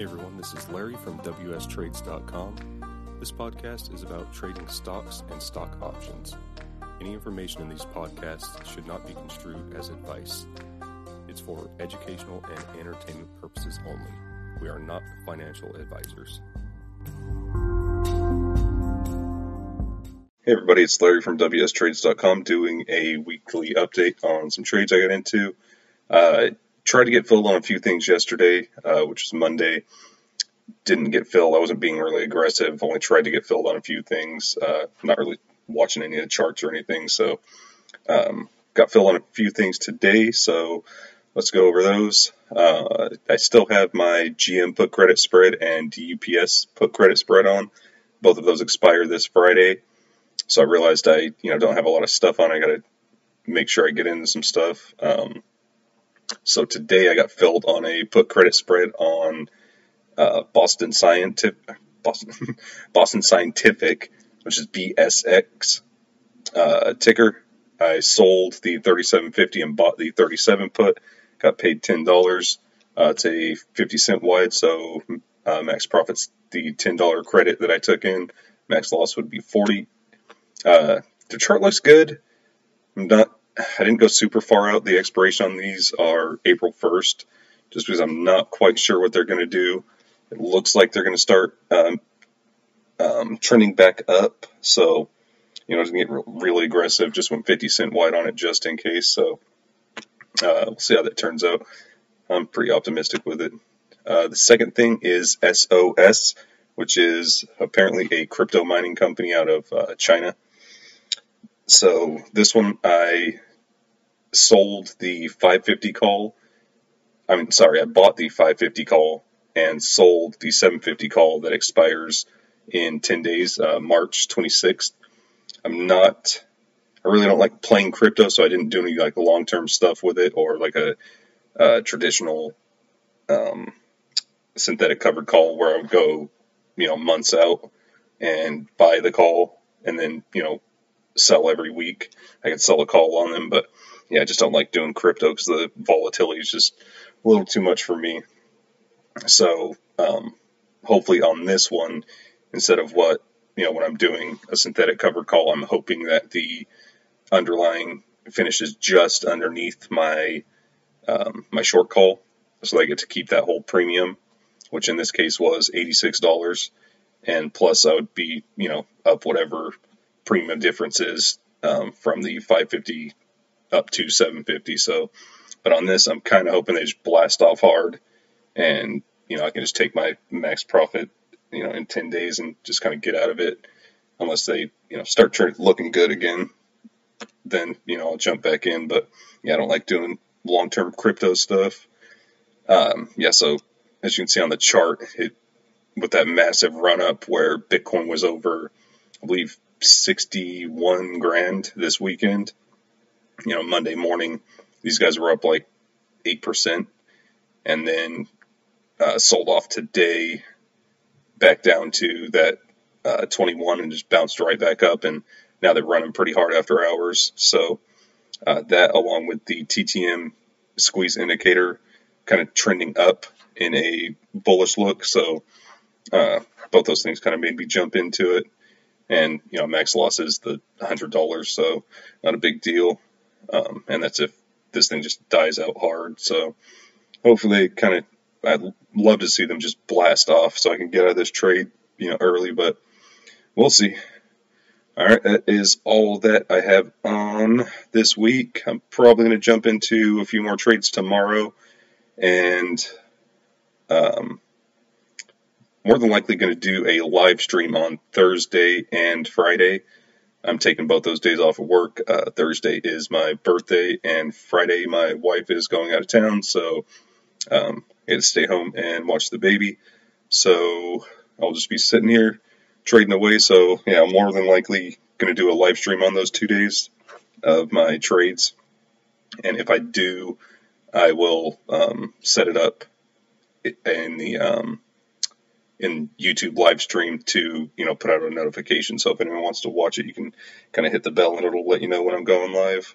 Hey everyone, this is Larry from WSTrades.com. This podcast is about trading stocks and stock options. Any information in these podcasts should not be construed as advice. It's for educational and entertainment purposes only. We are not financial advisors. Hey everybody, it's Larry from WSTrades.com doing a weekly update on some trades I got into. Uh, tried to get filled on a few things yesterday, uh, which was Monday. Didn't get filled. I wasn't being really aggressive. Only tried to get filled on a few things. Uh, not really watching any of the charts or anything. So um, got filled on a few things today. So let's go over those. Uh, I still have my GM put credit spread and DUPS put credit spread on. Both of those expire this Friday. So I realized I you know don't have a lot of stuff on. I got to make sure I get into some stuff. Um, so today I got filled on a put credit spread on uh, Boston Scientific, Boston, Boston Scientific, which is BSX uh, ticker. I sold the 3750 and bought the 37 put. Got paid ten dollars. Uh, it's a 50 cent wide, so uh, max profits the ten dollar credit that I took in. Max loss would be 40. Uh, the chart looks good. I'm not I didn't go super far out. The expiration on these are April 1st, just because I'm not quite sure what they're going to do. It looks like they're going to start um, um, trending back up. So, you know, it's going to get really aggressive. Just went 50 cent wide on it just in case. So, uh, we'll see how that turns out. I'm pretty optimistic with it. Uh, the second thing is SOS, which is apparently a crypto mining company out of uh, China. So this one I sold the 550 call. I'm sorry, I bought the 550 call and sold the 750 call that expires in 10 days, uh, March 26th. I'm not, I really don't like playing crypto, so I didn't do any like long term stuff with it or like a, a traditional um, synthetic covered call where I would go, you know, months out and buy the call and then, you know, sell every week. I could sell a call on them, but yeah, I just don't like doing crypto because the volatility is just a little too much for me. So um, hopefully on this one, instead of what you know when I'm doing a synthetic covered call, I'm hoping that the underlying finishes just underneath my um, my short call, so I get to keep that whole premium, which in this case was eighty six dollars, and plus I would be you know up whatever premium differences um, from the 550 up to 750. So, but on this, I'm kind of hoping they just blast off hard, and you know I can just take my max profit, you know, in 10 days and just kind of get out of it, unless they you know start looking good again. Then you know I'll jump back in. But yeah, I don't like doing long-term crypto stuff. Um, yeah, so as you can see on the chart, it with that massive run up where Bitcoin was over, I believe 61 grand this weekend. You know, Monday morning, these guys were up like 8%, and then uh, sold off today back down to that uh, 21 and just bounced right back up. And now they're running pretty hard after hours. So uh, that, along with the TTM squeeze indicator, kind of trending up in a bullish look. So uh, both those things kind of made me jump into it and you know max loss is the hundred dollars, so not a big deal. Um, and that's if this thing just dies out hard. So hopefully, kind of, I'd love to see them just blast off so I can get out of this trade, you know, early. But we'll see. All right, that is all that I have on this week. I'm probably going to jump into a few more trades tomorrow, and um, more than likely going to do a live stream on Thursday and Friday. I'm taking both those days off of work. Uh, Thursday is my birthday, and Friday my wife is going out of town, so um, I had to stay home and watch the baby. So I'll just be sitting here trading away. So yeah, I'm more than likely going to do a live stream on those two days of my trades, and if I do, I will um, set it up in the um, in YouTube live stream to you know put out a notification. So if anyone wants to watch it, you can kind of hit the bell and it'll let you know when I'm going live.